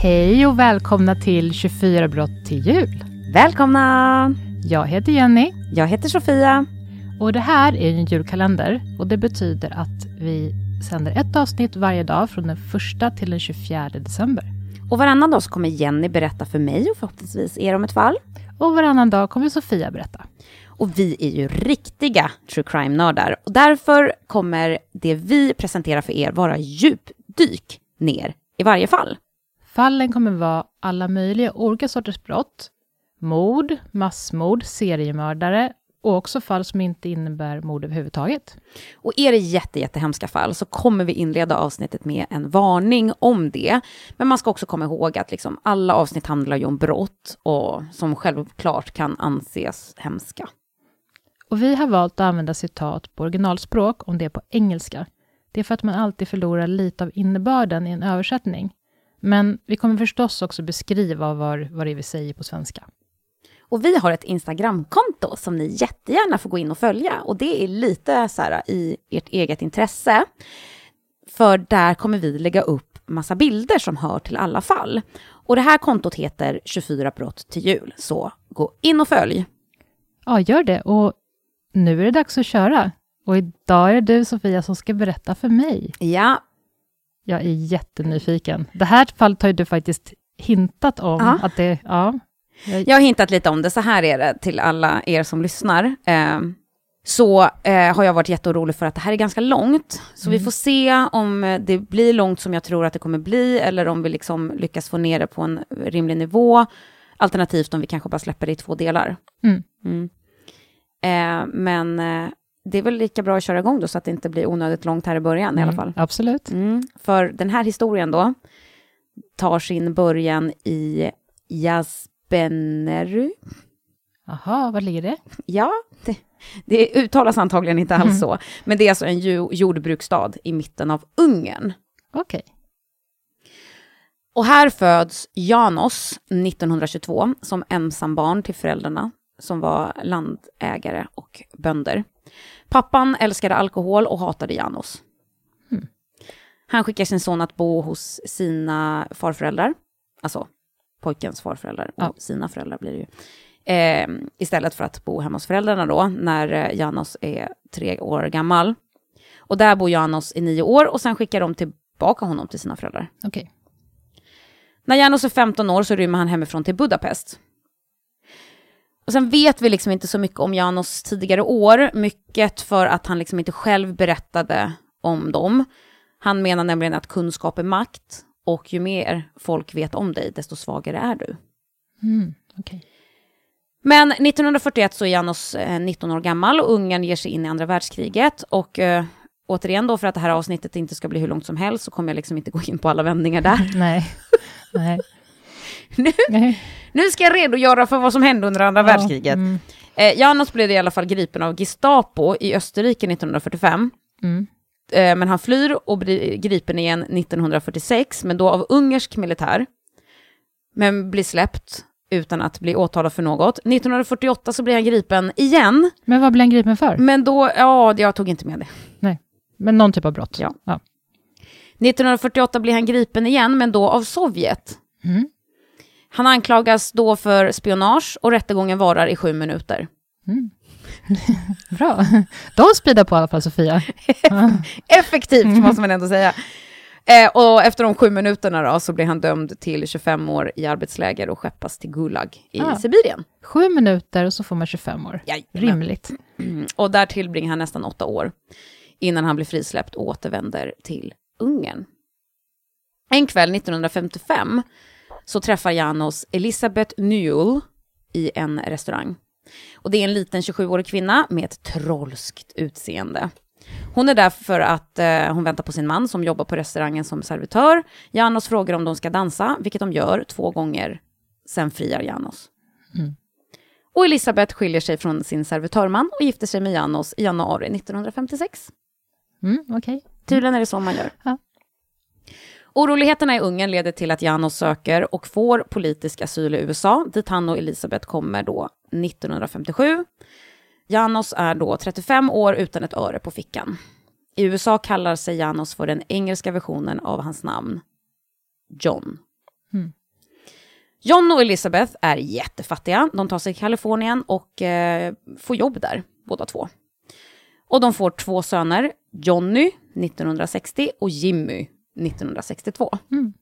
Hej och välkomna till 24 brott till jul. Välkomna! Jag heter Jenny Jag heter Sofia. och det här är en julkalender och det betyder att vi sänder ett avsnitt varje dag från den första till den 24 december. Och varannan dag kommer Jenny berätta för mig och förhoppningsvis er om ett fall. Och varannan dag kommer Sofia berätta. Och vi är ju riktiga true crime-nördar. Och därför kommer det vi presenterar för er vara djupdyk ner i varje fall. Fallen kommer vara alla möjliga olika sorters brott. Mord, massmord, seriemördare och också fall som inte innebär mord överhuvudtaget. Och är det jätte, jättehemska fall så kommer vi inleda avsnittet med en varning om det. Men man ska också komma ihåg att liksom alla avsnitt handlar ju om brott och som självklart kan anses hemska. Och vi har valt att använda citat på originalspråk om det är på engelska. Det är för att man alltid förlorar lite av innebörden i en översättning. Men vi kommer förstås också beskriva vad, vad det är vi säger på svenska. Och vi har ett Instagramkonto som ni jättegärna får gå in och följa. Och det är lite så här i ert eget intresse. För där kommer vi lägga upp massa bilder som hör till alla fall. Och det här kontot heter 24 brott till jul. Så gå in och följ. Ja, gör det. Och nu är det dags att köra. Och idag är det du, Sofia, som ska berätta för mig. Ja, Jag är jättenyfiken. Det här fallet har ju du faktiskt hintat om. Ja. Att det, ja, jag, har hintat lite om det. Så här är det till alla er som lyssnar. Eh, så eh, har jag varit jätteorolig för att det här är ganska långt. Så vi får se om det blir långt som jag tror att det kommer bli, eller om vi liksom lyckas få ner det på en rimlig nivå. Alternativt om vi kanske bara släpper det i två delar. Mm. Mm. Eh, men eh, det är väl lika bra att köra igång då, så att det inte blir onödigt långt här i början i alla fall. Absolut. Mm. För den här historien då tar sin början i Jaspeneru. Jaha, var ligger det? Ja, det, det uttalas antagligen inte alls så. Men det är alltså en jordbruksstad i mitten av Ungern. Okej. Och här föds Janos 1922 som ensambarn till föräldrarna som var landägare och bönder. Pappan älskade alkohol och hatade Janos. Han skickar sin son att bo hos sina farföräldrar, alltså pojkens farföräldrar och Ja. sina föräldrar blir det ju. Eh, istället för att bo hemma hos föräldrarna då, när eh, Janos är tre år gammal. Och där bor Janos i nio år och sen skickar de tillbaka honom till sina föräldrar. Okej. När Janos är 15 år så rymmer han hemifrån till Budapest. Och sen vet vi liksom inte så mycket om Janos tidigare år, mycket för att han liksom inte själv berättade om dem. Han menar nämligen att kunskap är makt och ju mer folk vet om dig, desto svagare är du. Mm, okej. Men 1941 så är Janos eh, 19 år gammal och Ungern ger sig in i andra världskriget. Och eh, återigen då, för att det här avsnittet inte ska bli hur långt som helst, så kommer jag liksom inte gå in på alla vändningar där. Nej. Nej. Nu, Nej. Nu ska jag redogöra för vad som hände under andra världskriget. Mm. Eh, Janos blev i alla fall gripen av Gestapo i Österrike 1945. Mm. Eh, men han flyr och blir gripen igen 1946, men då av ungersk militär. Men blir släppt utan att bli åtalad för något. 1948 så blir han gripen igen, Men vad blev han gripen för? men då, ja, jag tog inte med det. Nej. Men någon typ av brott? Ja. ja. 1948 blir han gripen igen, men då av Sovjet. Mm. Han anklagas då för spionage och rättegången varar i sju minuter. Mm. Bra. De speedar på i alla fall, Sofia. Effektivt måste man ändå säga. Eh, och efter de sju minuterna då, så blir han dömd till 25 år i arbetsläger och skeppas till Gulag i Ah. Sibirien. Sju minuter och så får man 25 år. Jajamän. Rimligt. Mm. Och där tillbringar han nästan åtta år innan han blir frisläppt och återvänder till Ungern. En kväll 1955 så träffar Janos Elisabeth Newell i en restaurang. Och det är en liten 27-årig kvinna med ett trollskt utseende. Hon är där för att eh, hon väntar på sin man som jobbar på restaurangen som servitör. Janos frågar om de ska dansa, vilket de gör två gånger. Sen friar Janos. Mm. Och Elisabeth skiljer sig från sin servitörman och gifter sig med Janos i januari 1956. Mm, Okej. Tydligen är det så man gör. Ja. Oroligheterna i Ungern leder till att Janos söker och får politisk asyl i USA, dit han och Elisabeth kommer då 1957. Janos är då 35 år utan ett öre på fickan. I USA kallar sig Janos för den engelska versionen av hans namn, John. Mm. John och Elizabeth är jättefattiga. De tar sig till Kalifornien och eh, får jobb där, båda två. Och de får två söner, Johnny 1960 och Jimmy 1962. Mm.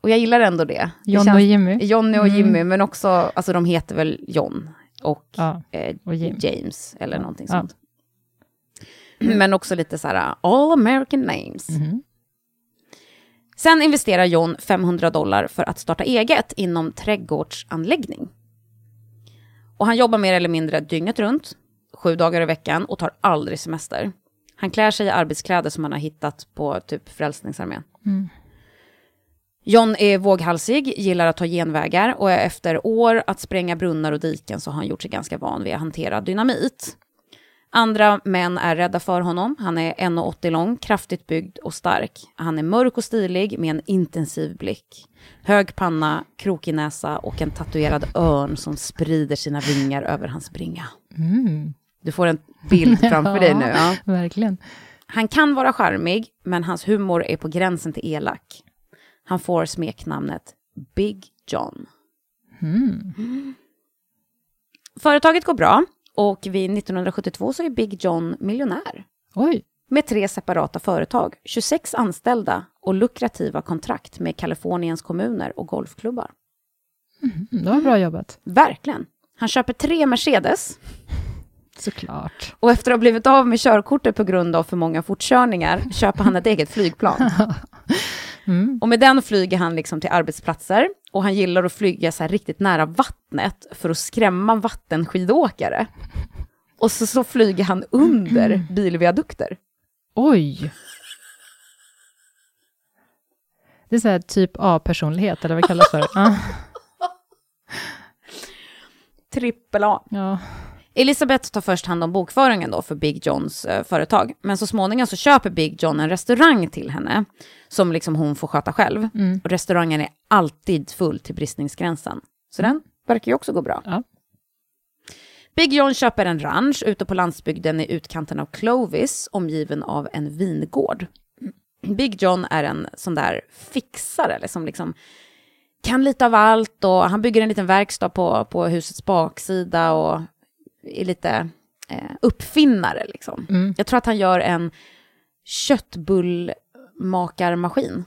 Och jag gillar ändå det. det John känns- och Jimmy. Johnny och Mm. Jimmy, men också, alltså de heter väl John och, Ja, eh, och Jim. James eller Ja. någonting Ja. sånt. Men också lite så här, all American names. Mhm. Sen investerar John 500 dollar för att starta eget inom trädgårdsanläggning. Och han jobbar mer eller mindre dygnet runt, sju dagar i veckan och tar aldrig semester. Han klär sig i arbetskläder som han har hittat på typ Frälsningsarmén. Mm. John är våghalsig, gillar att ta genvägar och efter år att spränga brunnar och diken så har han gjort sig ganska van vid att hantera dynamit. Andra män är rädda för honom. Han är 1,80 lång, kraftigt byggd och stark. Han är mörk och stilig med en intensiv blick. Hög panna, krokig näsa och en tatuerad örn som sprider sina vingar över hans bringa. Mm. Du får en bild framför dig nu. Ja. Verkligen. Han kan vara charmig, men hans humor är på gränsen till elak. Han får smeknamnet Big John. Mm. Företaget går bra och vid 1972 så är Big John miljonär. Oj, Med tre separata företag, 26 anställda och lukrativa kontrakt med Kaliforniens kommuner och golfklubbar. mm, det var bra jobbat. Verkligen. Han köper tre Mercedes Såklart. och efter att ha blivit av med körkortet på grund av för många fortkörningar köper han ett eget flygplan. Mm. Och med den flyger han liksom till arbetsplatser och han gillar att flyga så riktigt nära vattnet för att skrämma vattenskidåkare. Och så, så flyger han under bilviadukter. Oj! Det är så här typ A-personlighet, eller vad det kallas för. Ja. Trippel A. ja. Elisabeth tar först hand om bokföringen då för Big Johns eh, företag. Men så småningom så köper Big John en restaurang till henne som liksom hon får sköta själv. Mm. Och restaurangen är alltid full till bristningsgränsen. Så den verkar ju också gå bra. Ja. Big John köper en ranch ute på landsbygden i utkanten av Clovis, omgiven av en vingård. Big John är en sån där fixare, eller som liksom kan lite av allt och han bygger en liten verkstad på, på husets baksida och lite eh, uppfinnare liksom. Mm. Jag tror att han gör en köttbullmakarmaskin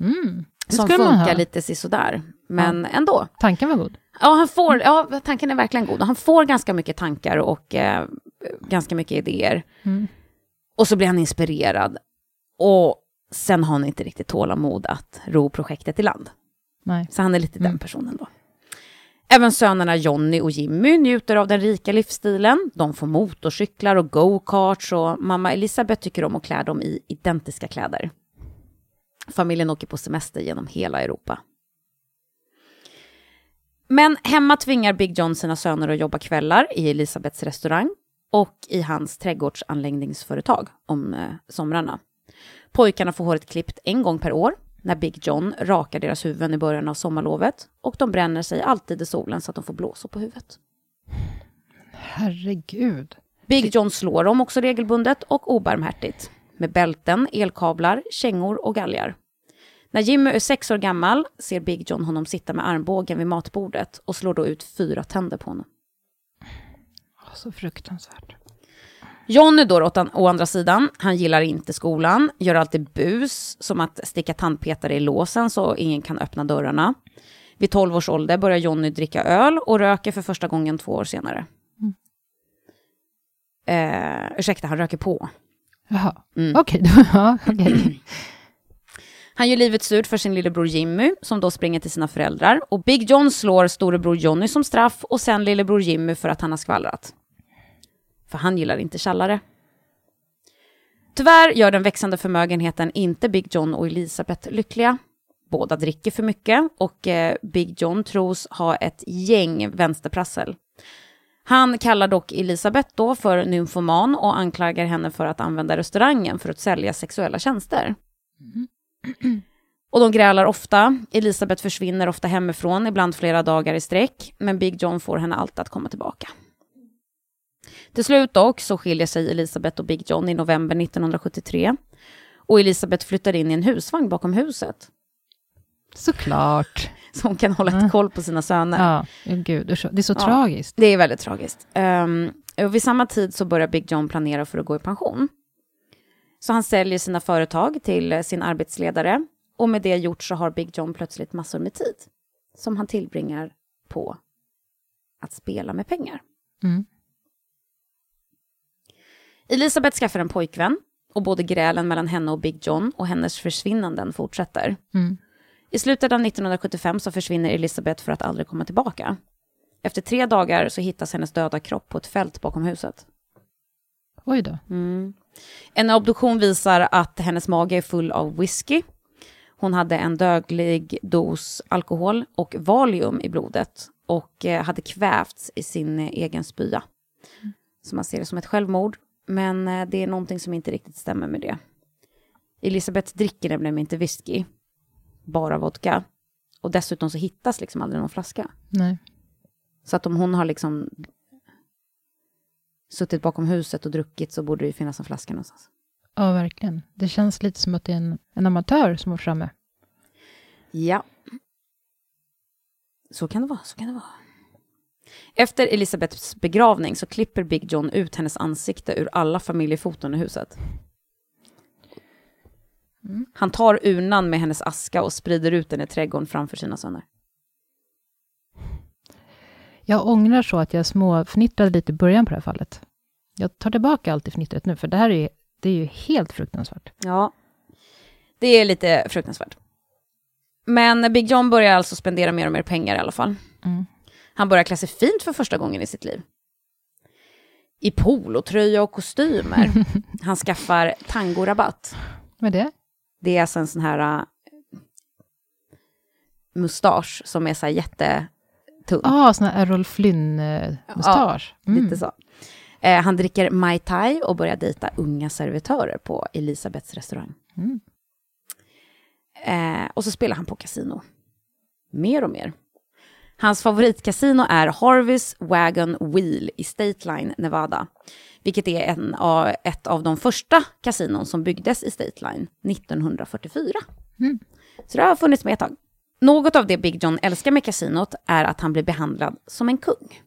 Mm. Det som skulle man funkar lite sisådär, men ändå. Tanken var god. Ja, han får, ja, tanken är verkligen god. Han får ganska mycket tankar och eh, ganska mycket idéer. Mm. Och så blir han inspirerad. Och sen har han inte riktigt tålamod att ro projektet i land. Nej. Så han är lite den Mm. personen då. Även sönerna Jonny och Jimmy njuter av den rika livsstilen. De får motorcyklar och go-karts och mamma Elisabeth tycker om att klä dem i identiska kläder. Familjen åker på semester genom hela Europa. Men hemma tvingar Big John sina söner att jobba kvällar i Elisabeths restaurang och i hans trädgårdsanläggningsföretag om eh, somrarna. Pojkarna får håret klippt en gång per år när Big John rakar deras huvuden i början av sommarlovet och de bränner sig alltid i solen så att de får blåsor på huvudet. Herregud. Big John slår dem också regelbundet och obarmhärtigt med bälten, elkablar, kängor och galgar. När Jimmy är sex år gammal ser Big John honom sitta med armbågen vid matbordet och slår då ut fyra tänder på honom. Så fruktansvärt. Johnny då åt an- å andra sidan, han gillar inte skolan, gör alltid bus, som att sticka tandpetare i låsen så ingen kan öppna dörrarna. Vid 12 års ålder börjar Johnny dricka öl och röker för första gången två år senare. Eh, ursäkta, han röker på. Jaha, Mm. okej. ja, okej. Han gör livet surt för sin lillebror Jimmy, som då springer till sina föräldrar. Och Big John slår storebror Johnny som straff och sen lillebror Jimmy för att han har skvallrat. För han gillar inte tjallare. Tyvärr gör den växande förmögenheten inte Big John och Elisabeth lyckliga. Båda dricker för mycket och eh, Big John tros ha ett gäng vänsterprassel. Han kallar dock Elisabeth då för nymfoman och anklagar henne för att använda restaurangen för att sälja sexuella tjänster. Och de grälar ofta. Elisabeth försvinner ofta hemifrån, ibland flera dagar i sträck. Men Big John får henne alltid att komma tillbaka. Till slut dock så skiljer sig Elisabeth och Big John i november 1973. Och Elisabeth flyttar in i en husvagn bakom huset. Såklart. Så hon kan hålla ett koll på sina söner. Ja, oh, gud, det är så Ja. tragiskt. Det är väldigt tragiskt. Um, och vid samma tid så börjar Big John planera för att gå i pension. Så han säljer sina företag till eh, sin arbetsledare. Och med det gjort så har Big John plötsligt massor med tid. Som han tillbringar på att spela med pengar. Mm. Elisabeth skaffar en pojkvän. Och både grälen mellan henne och Big John och hennes försvinnanden fortsätter. Mm. I slutet av 1975 så försvinner Elisabeth för att aldrig komma tillbaka. Efter tre dagar så hittas hennes döda kropp på ett fält bakom huset. Oj då. Mm. En obduktion visar att hennes mage är full av whisky. Hon hade en dödlig dos alkohol och valium i blodet och eh, hade kvävts i sin egen spya. Så man ser det som ett självmord, men eh, det är någonting som inte riktigt stämmer med det. Elisabeth dricker nämligen inte whisky, bara vodka. Och dessutom så hittas liksom aldrig någon flaska. Nej. Så att om hon har liksom suttit bakom huset och druckit så borde det ju finnas en flaska någonstans. Ja, verkligen. Det känns lite som att det är en, en amatör som var framme. Ja. Så kan det vara, så kan det vara. Efter Elisabeths begravning så klipper Big John ut hennes ansikte ur alla familjefoton i huset. Han tar urnan med hennes aska och sprider ut den i trädgården framför sina söner. Jag ångrar så att jag småfnittrade lite i början på det här fallet. Jag tar tillbaka allt i fnittret nu, för det här är, det är ju helt fruktansvärt. Ja, det är lite fruktansvärt. Men Big John börjar alltså spendera mer och mer pengar i alla fall. Mm. Han börjar klä sig fint för första gången i sitt liv. I polotröja och kostymer. Han skaffar tangorabatt. Vad är det? Det är alltså en sån här uh, mustasch som är så här jättetunn. Ah, sån här Errol Flynn-mustasch. Mm. Lite så. Eh, han dricker Mai Tai och börjar dejta unga servitörer på Elisabeths restaurang. Mm. Eh, och så spelar han på kasino. Mer och mer. Hans favoritkasino är Harveys Wagon Wheel i State Line, Nevada. Vilket är en av, ett av de första kasinon som byggdes i State Line 1944. Mm. Så det har funnits med ett tag. Något av det Big John älskar med kasinot är att han blir behandlad som en kung.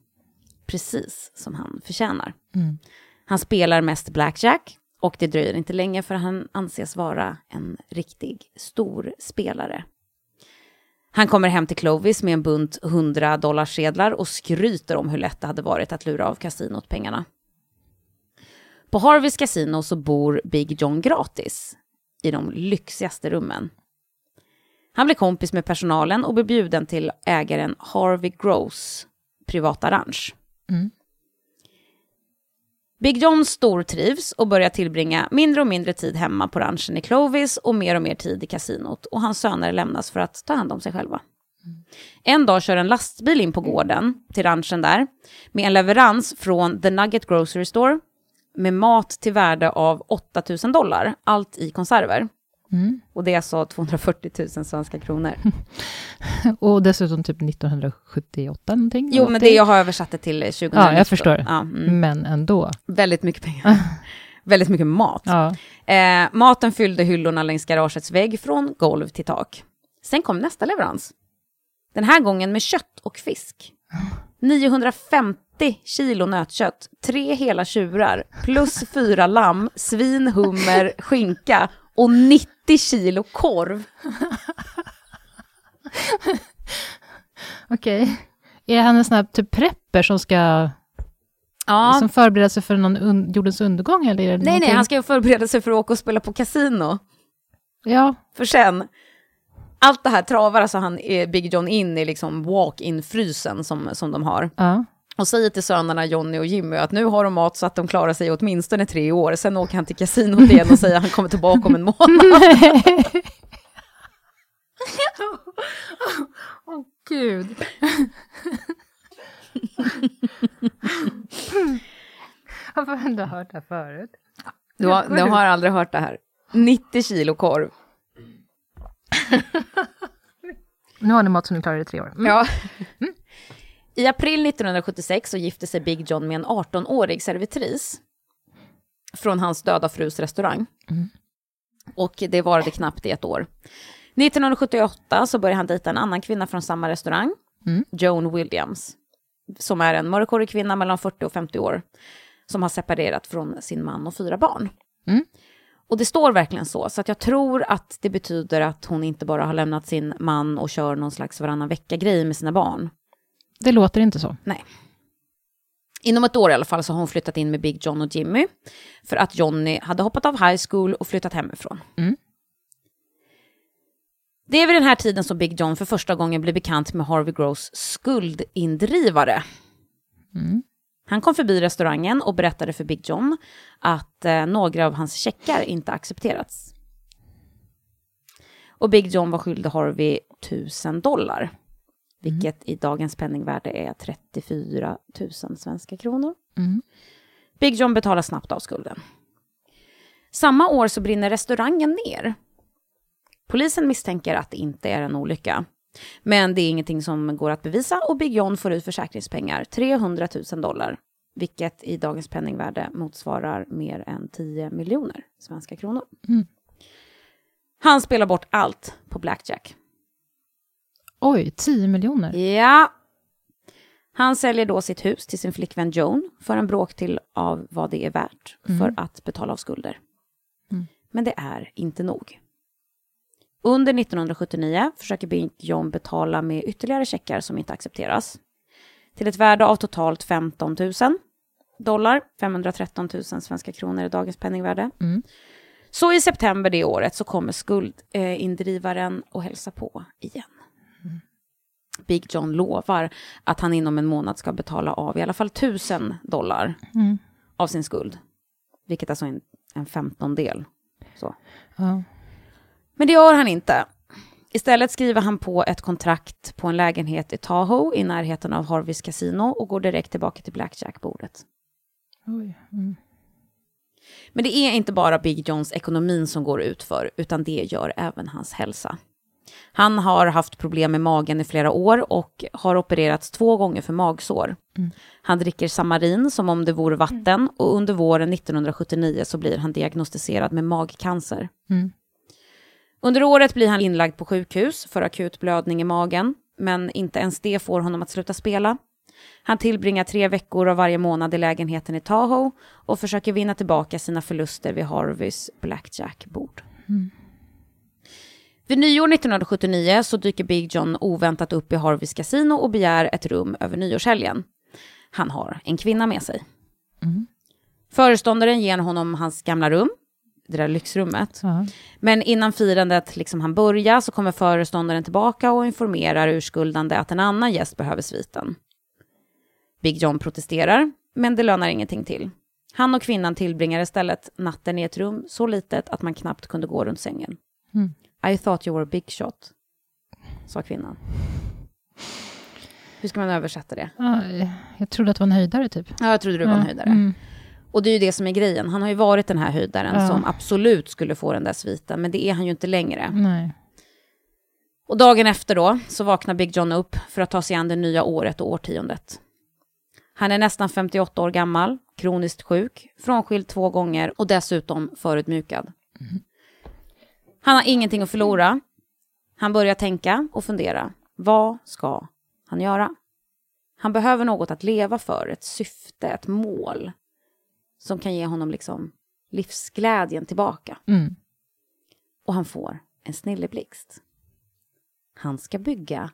Precis som han förtjänar. Mm. Han spelar mest blackjack och det dröjer inte länge för han anses vara en riktig stor spelare. Han kommer hem till Clovis med en bunt 100 dollarsedlar och skryter om hur lätt det hade varit att lura av kasinot pengarna. På Harveys kasino så bor Big John gratis i de lyxigaste rummen. Han blir kompis med personalen och blir bjuden till ägaren Harvey Gross privata ranch. Mm. Big John stortrivs och börjar tillbringa mindre och mindre tid hemma på ranchen i Clovis och mer och mer tid i kasinot och hans söner lämnas för att ta hand om sig själva. En dag kör en lastbil in på gården till ranchen där med en leverans från The Nugget Grocery Store med mat till värde av 8000 dollar, allt i konserver. Mm. Och det är alltså 240 000 svenska kronor. Och dessutom typ 1978 någonting. Jo, men det jag har översatt det till 2019. Ja, jag förstår. Ja, mm. Men ändå. Väldigt mycket pengar. Väldigt mycket mat. Ja. Eh, maten fyllde hyllorna längs garagets vägg från golv till tak. Sen kom nästa leverans. Den här gången med kött och fisk. 950 kilo nötkött, tre hela tjurar, plus fyra lamm, svin, hummer, skinka och 90 kilo korv. Okej. Är han en sån här typ prepper som ska Ja. som förbereder sig för någon un- jordens undergång? Eller Nej, nej, någonting- han ska förbereda sig för att åka och spela på kasino. Ja, För sen, allt det här travar alltså han, Big John in i liksom walk-in-frysen som, som de har. ja. Och säger till sönerna Johnny och Jimmy att nu har de mat så att de klarar sig åtminstone tre år. Sen åker han till kasinot igen och säger att han kommer tillbaka om en månad. Åh gud. Jag har ändå hört det här förut. Du har, du har aldrig hört det här. 90 kilo korv. Nu har ni mat som ni klarar i tre år. Mm. Ja. I april 1976 så gifte sig Big John med en 18-årig servitris från hans döda frus restaurang. Och det varade knappt i ett år. 1978 så började han dejta en annan kvinna från samma restaurang, Mm. Joan Williams, som är en mörkhårig kvinna mellan 40 och 50 år, som har separerat från sin man och fyra barn. Mm. Och det står verkligen så, så att jag tror att det betyder att hon inte bara har lämnat sin man och kör någon slags varannan vecka-grej med sina barn. Det låter inte så. Inom ett år i alla fall så har hon flyttat in med Big John och Jimmy, för att Johnny hade hoppat av high school och flyttat hemifrån. Mm. Det är vid den här tiden som Big John för första gången blir bekant med Harvey Gross skuldindrivare. Mm. Han kom förbi restaurangen och berättade för Big John att eh, några av hans checkar inte accepterats. Och Big John var skyldig Harvey 1000 dollar, vilket i dagens penningvärde är 34 000 svenska kronor. Mm. Big John betalar snabbt av skulden. Samma år så brinner restaurangen ner. Polisen misstänker att det inte är en olycka. Men det är ingenting som går att bevisa och Big John får ut försäkringspengar, 300 000 dollar. Vilket i dagens penningvärde motsvarar mer än 10 miljoner svenska kronor. Mm. Han spelar bort allt på Blackjack. Oj, 10 miljoner. Ja. Han säljer då sitt hus till sin flickvän Joan för en bråkdel av vad det är värt Mm. för att betala av skulder. Mm. Men det är inte nog. Under 1979 försöker Big John betala med ytterligare checkar som inte accepteras. Till ett värde av totalt 15 000 dollar, 513 000 svenska kronor i dagens penningvärde. Mm. Så i september det året så kommer skuldindrivaren och hälsa på igen. Big John lovar att han inom en månad ska betala av i alla fall 1000 dollar Mm. av sin skuld. Vilket alltså är en, en femtondel. Så. Ja. Men det gör han inte. Istället skriver han på ett kontrakt på en lägenhet i Tahoe i närheten av Harveys Casino och går direkt tillbaka till Blackjack-bordet. Mm. Men det är inte bara Big Johns ekonomin som går ut för, utan det gör även hans hälsa. Han har haft problem med magen i flera år och har opererats två gånger för magsår. Mm. Han dricker samarin som om det vore vatten och under våren 1979 så blir han diagnostiserad med magcancer. Mm. Under året blir han inlagd på sjukhus för akut blödning i magen, men inte ens det får honom att sluta spela. Han tillbringar tre veckor av varje månad i lägenheten i Tahoe och försöker vinna tillbaka sina förluster vid Harveys blackjack-bord. Mm. Vid nyår 1979 så dyker Big John oväntat upp i Harveys kasino och begär ett rum över nyårshelgen. Han har en kvinna med sig. Mm. Föreståndaren ger honom hans gamla rum, det där lyxrummet. Ja. Men innan firandet liksom han börjar så kommer föreståndaren tillbaka och informerar urskuldande att en annan gäst behöver sviten. Big John protesterar, men det lönar ingenting till. Han och kvinnan tillbringar istället natten i ett rum så litet att man knappt kunde gå runt sängen. Mm. I thought you were a big shot, sa kvinnan. Hur ska man översätta det? Ja, jag trodde att det var en höjdare, typ. Ja, jag trodde du var en höjdare. Mm. Och det är ju det som är grejen. Han har ju varit den här höjdaren Ja. som absolut skulle få den där sviten, men det är han ju inte längre. Nej. Och dagen efter då så vaknar Big John upp för att ta sig an det nya året och årtiondet. Han är nästan 58 år gammal, kroniskt sjuk, frånskild två gånger och dessutom förödmjukad. Han har ingenting att förlora. Han börjar tänka och fundera. Vad ska han göra? Han behöver något att leva för, ett syfte, ett mål som kan ge honom liksom livsglädjen tillbaka. Mm. Och han får en snilleblixt. Han ska bygga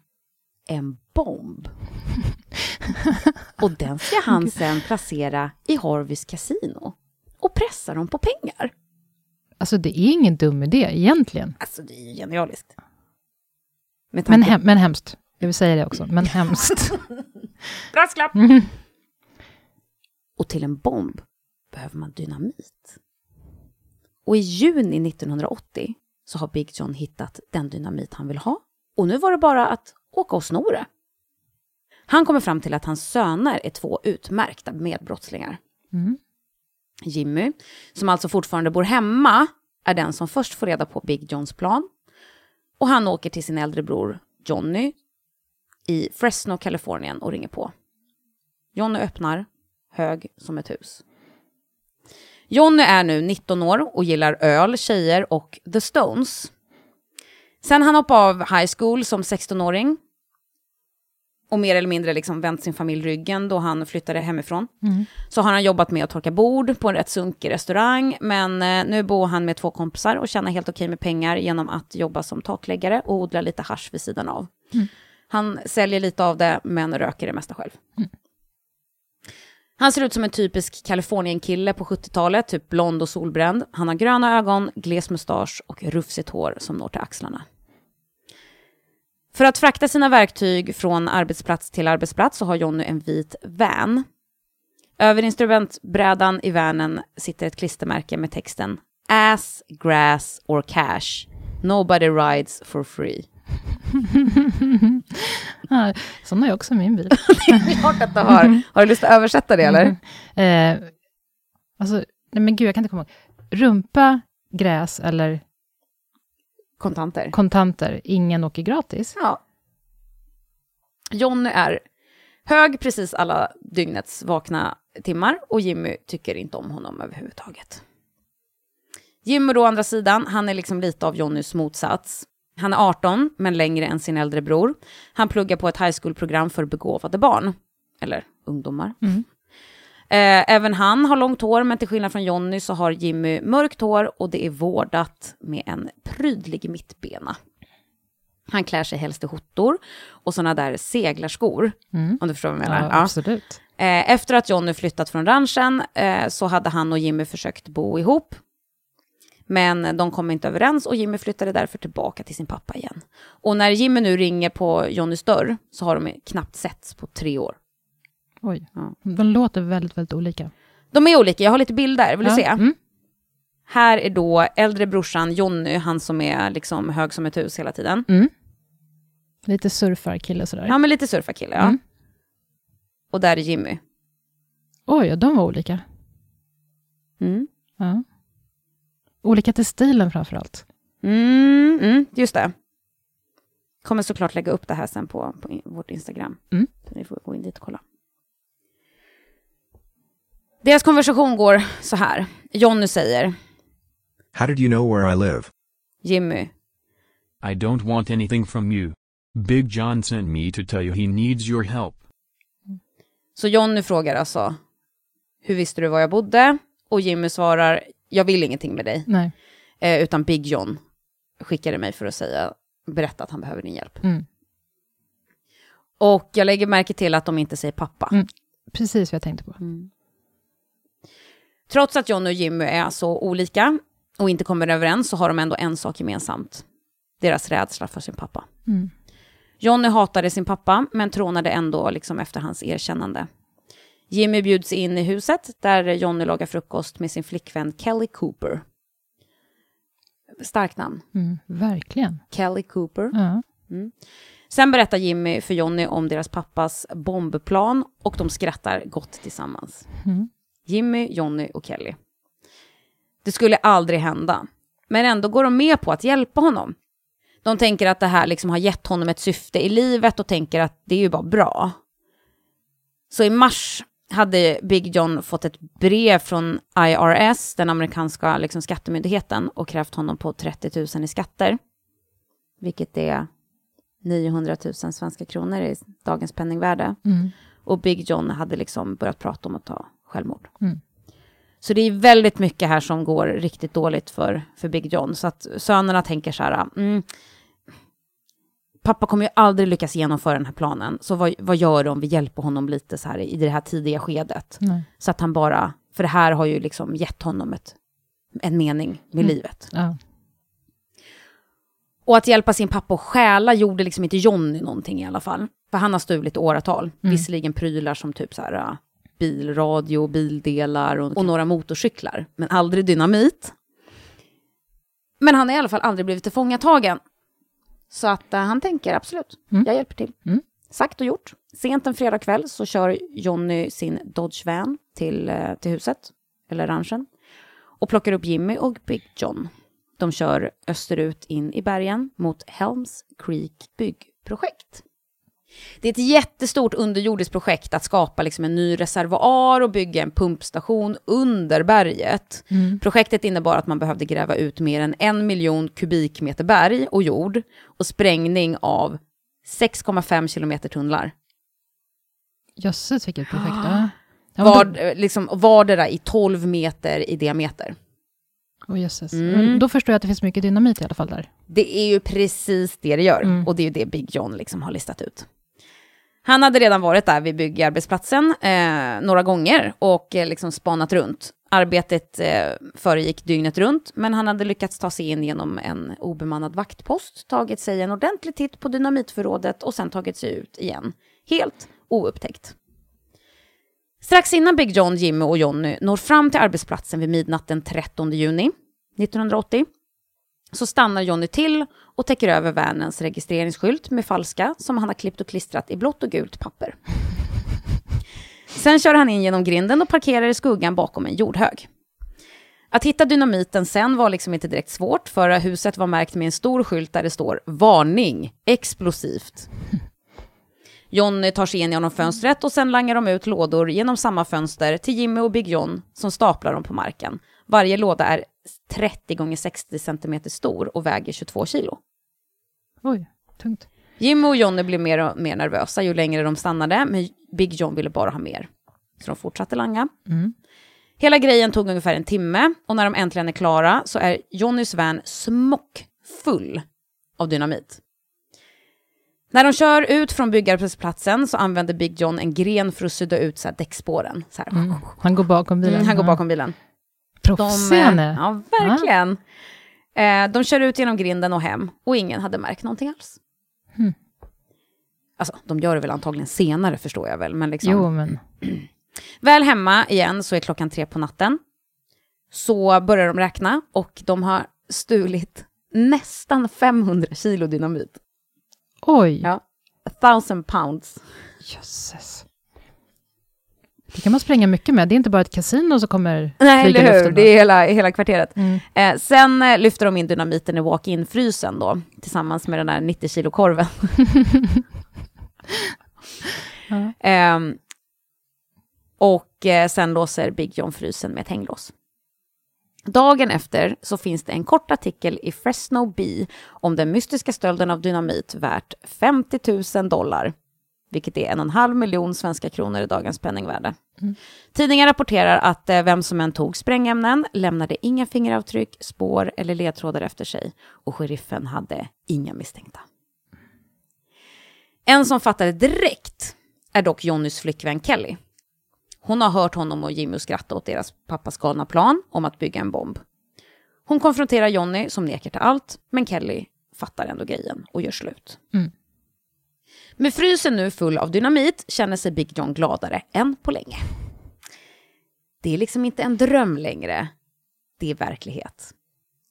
en bomb. Och den ska han sen placera i Harveys kasino. Och pressa dem på pengar. Alltså, det är ingen dum idé egentligen. Alltså det är ju genialiskt. Men, hem, men hemskt. Jag vill säga det också, men hemskt. Brasklapp! Mm. Och till en bomb behöver man dynamit. Och i juni 1980 så har Big John hittat den dynamit han vill ha. Och nu var det bara att åka och sno det. Han kommer fram till att hans söner är två utmärkta medbrottslingar. Mm. Jimmy, som alltså fortfarande bor hemma, är den som först får reda på Big Johns plan. Och han åker till sin äldre bror Johnny i Fresno, Kalifornien och ringer på. Johnny öppnar, hög som ett hus. Johnny är nu 19 år och gillar öl, tjejer och The Stones. Sen han hoppade av high school som 16-åring och mer eller mindre liksom vänt sin familj ryggen då han flyttade hemifrån. Mm. Så har han jobbat med att torka bord på en rätt sunkig restaurang, men eh, nu bor han med två kompisar och tjänar helt okej med pengar genom att jobba som takläggare och odla lite hasch vid sidan av. Mm. Han säljer lite av det, men röker det mesta själv. Han ser ut som en typisk Kalifornien-kille på 70-talet, typ blond och solbränd. Han har gröna ögon, gles mustasch och rufsigt hår som når till axlarna. För att frakta sina verktyg från arbetsplats till arbetsplats så har Jonny en vit van. Över instrumentbrädan i vanen sitter ett klistermärke med texten Ass, grass or cash. Nobody rides for free. Ja, sån har jag också i min bil. Det är klart att du har. Har du lust att översätta det eller? Eh, alltså, nej men gud, jag kan inte komma ihåg. Rumpa, gräs eller Kontanter. kontanter, ingen åker gratis. Ja. Jonny är hög precis alla dygnets vakna timmar och Jimmy tycker inte om honom överhuvudtaget. Jimmy då å andra sidan, han är liksom lite av Jonnys motsats. Han är 18, men längre än sin äldre bror. Han pluggar på ett high school-program för begåvade barn. Eller ungdomar. Mm. Eh, även han har långt hår, men till skillnad från Jonny så har Jimmy mörkt hår och det är vårdat med en prydlig mittbena. Han klär sig helst i skjortor och sådana där seglarskor, Mm. om du förstår vad jag Ja, menar. Ja. absolut. Eh, efter att Jonny flyttat från ranchen eh, så hade han och Jimmy försökt bo ihop. Men de kom inte överens och Jimmy flyttade därför tillbaka till sin pappa igen. Och när Jimmy nu ringer på Jonnys dörr så har de knappt setts på tre år. Oj. Ja. De låter väldigt, väldigt olika. De är olika, jag har lite bilder, vill du ja. se? Mm. Här är då äldre brorsan Jonny, han som är liksom hög som ett hus hela tiden. Mm. Lite surfarkille sådär. Ja, men lite surfarkille, ja. Mm. Och där är Jimmy. Oj, ja, de var olika. Mm. Ja. Olika till stilen framför allt. Mm, mm, just det. Kommer såklart lägga upp det här sen på, på vårt Instagram. Mm. Så ni får gå in dit och kolla. Deras konversation går så här. Jonny säger, How did you know where I live? Jimmy, I don't want anything from you. Big John sent me to tell you he needs your help. så Jonny frågar alltså, hur visste du var jag bodde? Och Jimmy svarar, jag vill ingenting med dig. Nej. Eh, utan Big John skickade mig för att säga, berätta att han behöver din hjälp. Mm. Och jag lägger märke till att de inte säger pappa. Mm. Precis vad jag tänkte på. Trots att John och Jimmy är så olika och inte kommer överens så har de ändå en sak gemensamt. Deras rädsla för sin pappa. Mm. Johnny hatade sin pappa, men trånade ändå liksom efter hans erkännande. Jimmy bjuds in i huset, där Johnny lagar frukost med sin flickvän Kelly Cooper. Starkt namn. Mm. Verkligen. Kelly Cooper. Ja. Sen berättar Jimmy för Johnny om deras pappas bombplan och de skrattar gott tillsammans. Mm. Jimmy, Johnny och Kelly. Det skulle aldrig hända. Men ändå går de med på att hjälpa honom. De tänker att det här liksom har gett honom ett syfte i livet och tänker att det är ju bara bra. Så i mars hade Big John fått ett brev från IRS, den amerikanska liksom skattemyndigheten, och krävt honom på 30 000 i skatter. Vilket är 900 000 svenska kronor i dagens penningvärde. Mm. Och Big John hade liksom börjat prata om att ta självmord. Mm. Så det är väldigt mycket här som går riktigt dåligt för, för Big John. Så att sönerna tänker så här, mm, pappa kommer ju aldrig lyckas genomföra den här planen. Så vad, vad gör du om vi hjälper honom lite så här i det här tidiga skedet? Nej. Så att han bara, för det här har ju liksom gett honom ett, en mening med Mm. livet. Ja. Och att hjälpa sin pappa att stjäla gjorde liksom inte Johnny någonting i alla fall. För han har stulit åratal. Visserligen prylar som typ så här bilradio, bildelar och, och några motorcyklar. Men aldrig dynamit. Men han har i alla fall aldrig blivit tillfångatagen. Så att äh, han tänker absolut, Mm. jag hjälper till. Mm. Sagt och gjort. Sent en fredagkväll så kör Johnny sin Dodge Van till, äh, till huset, eller ranchen. Och plockar upp Jimmy och Big John. De kör österut in i bergen mot Helms Creek byggprojekt. Det är ett jättestort underjordiskt projekt att skapa liksom en ny reservoar och bygga en pumpstation under berget. Projektet innebar att man behövde gräva ut mer än en miljon kubikmeter berg och jord och sprängning av 6,5 kilometer tunnlar. Jösses vilket projekt. Ja. Ja, men Var, då, eh, liksom, vardera i 12 meter i diameter. oh, jösses. Mm. Då förstår jag att det finns mycket dynamit i alla fall där. Det är ju precis det det gör. Mm. Och det är ju det Big John liksom har listat ut. Han hade redan varit där vid byggarbetsplatsen eh, några gånger och eh, liksom spanat runt. Arbetet eh, föregick dygnet runt, men han hade lyckats ta sig in genom en obemannad vaktpost, tagit sig en ordentlig titt på dynamitförrådet och sen tagit sig ut igen. Helt oupptäckt. Strax innan Big John, Jimmy och Jonny når fram till arbetsplatsen vid midnatt den 13 juni 1980 så stannar Jonny till och täcker över vanens registreringsskylt med falska som han har klippt och klistrat i blått och gult papper. Sen kör han in genom grinden och parkerar i skuggan bakom en jordhög. Att hitta dynamiten sen var liksom inte direkt svårt, för huset var märkt med en stor skylt där det står “Varning! Explosivt”. Jonny tar sig in genom fönstret och sen langar de ut lådor genom samma fönster till Jimmy och Big John som staplar dem på marken. Varje låda är 30 gånger 60 cm stor och väger 22 kilo. Oj, tungt. Jimmy och Jonny blev mer och mer nervösa ju längre de stannade, men Big John ville bara ha mer. Så de fortsatte langa. Mm. Hela grejen tog ungefär en timme och när de äntligen är klara så är Jonnys van smockfull av dynamit. När de kör ut från byggarbetsplatsen så använder Big John en gren för att sudda ut så här däckspåren. Så här. Mm. Han går bakom bilen. Mm, han går bakom bilen. Proffsig han är. ja, verkligen. Eh, de kör ut genom grinden och hem och ingen hade märkt någonting alls. Hmm. Alltså, de gör det väl antagligen senare förstår jag väl, men liksom. Jo, men Väl hemma igen så är klockan tre på natten. Så börjar de räkna och de har stulit nästan 500 kilo dynamit. oj, Ja. A thousand pounds. jösses. Det kan man spränga mycket med. Det är inte bara ett kasino som kommer Nej, flyga eller hur? Det är hela, hela kvarteret. Mm. Eh, sen eh, lyfter de in dynamiten i walk-in-frysen då, tillsammans med den där 90 kilo korven. Ja. Ehm, och eh, sen låser Big John frysen med ett hänglås. Dagen efter så finns det en kort artikel i Fresno Bee om den mystiska stölden av dynamit värt 50 000 dollar, vilket är en och en halv miljon svenska kronor i dagens penningvärde. Tidningen rapporterar att eh, vem som än tog sprängämnen lämnade inga fingeravtryck, spår eller ledtrådar efter sig och sheriffen hade inga misstänkta. En som fattade direkt är dock Jonnys flickvän Kelly. Hon har hört honom och Jimmy skratta åt deras pappas galna plan om att bygga en bomb. Hon konfronterar Jonny som nekar till allt, men Kelly fattar ändå grejen och gör slut. Mm. Med frysen nu full av dynamit känner sig Big John gladare än på länge. Det är liksom inte en dröm längre, det är verklighet.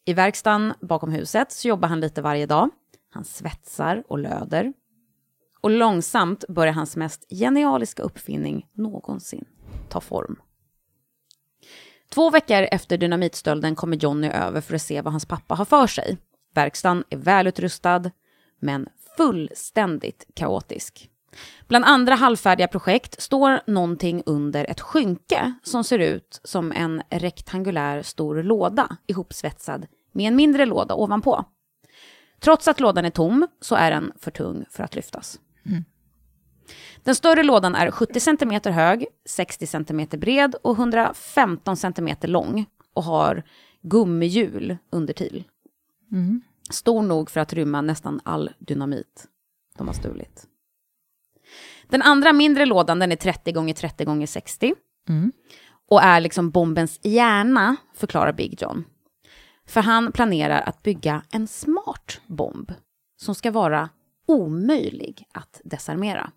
I verkstaden bakom huset så jobbar han lite varje dag. Han svetsar och löder. Och långsamt börjar hans mest genialiska uppfinning någonsin ta form. Två veckor efter dynamitstölden kommer Johnny över för att se vad hans pappa har för sig. Verkstaden är välutrustad, men fullständigt kaotisk. Bland andra halvfärdiga projekt står någonting under ett skynke som ser ut som en rektangulär stor låda ihopsvetsad med en mindre låda ovanpå. Trots att lådan är tom så är den för tung för att lyftas. Den större lådan är 70 cm hög, 60 cm bred och 115 cm lång och har gummihjul under till. Mm. Stor nog för att rymma nästan all dynamit de har stulit. Den andra mindre lådan den är 30 gånger 30 gånger 60 Mm. och är liksom bombens hjärna, förklarar Big John. För han planerar att bygga en smart bomb som ska vara omöjlig att desarmera.